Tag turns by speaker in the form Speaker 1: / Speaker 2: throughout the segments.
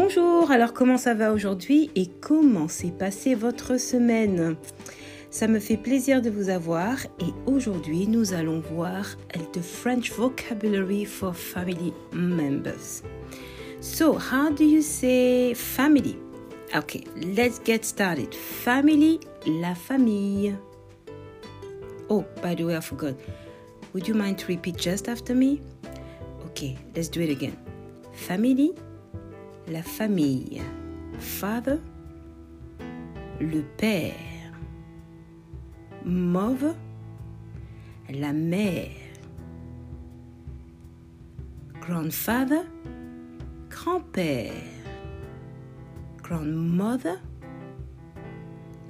Speaker 1: Bonjour, alors comment ça va aujourd'hui et comment s'est passée votre semaine? Ça me fait plaisir de vous avoir et aujourd'hui nous allons voir the French vocabulary for family members. So, how do you say family? Okay, let's get started. Family, la famille. Oh, by the way, I forgot. Would you mind to repeat just after me? Okay, let's do it again. Family, la famille. Father, le père. Mother, la mère. Grandfather, grand-père. Grandmother,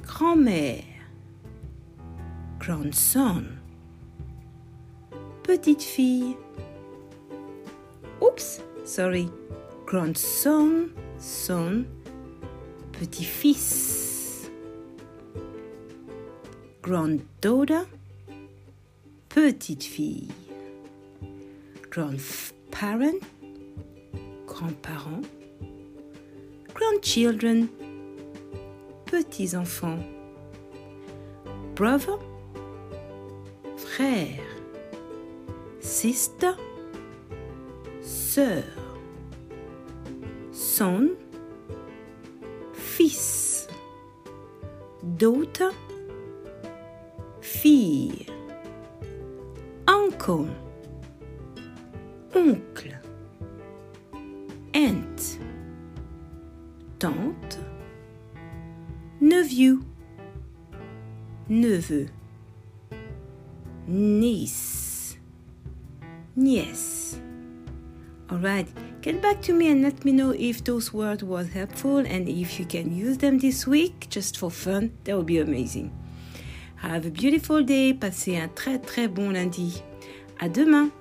Speaker 1: grand-mère. Grandson, petite fille. Oups, sorry. Grandson, son, petit-fils. Granddaughter, petite fille. Grandparent, grands-parents. Grandchildren, petits enfants. Brother, frère. Sister, sœur. Son, fils. Daughter, fille. Uncle, oncle. Aunt, tante. Neveu, neveu. Niece, niece. Alright, get back to me and let me know if those words were helpful and if you can use them this week just for fun. That would be amazing. Have a beautiful day. Passez un très très bon lundi. À demain.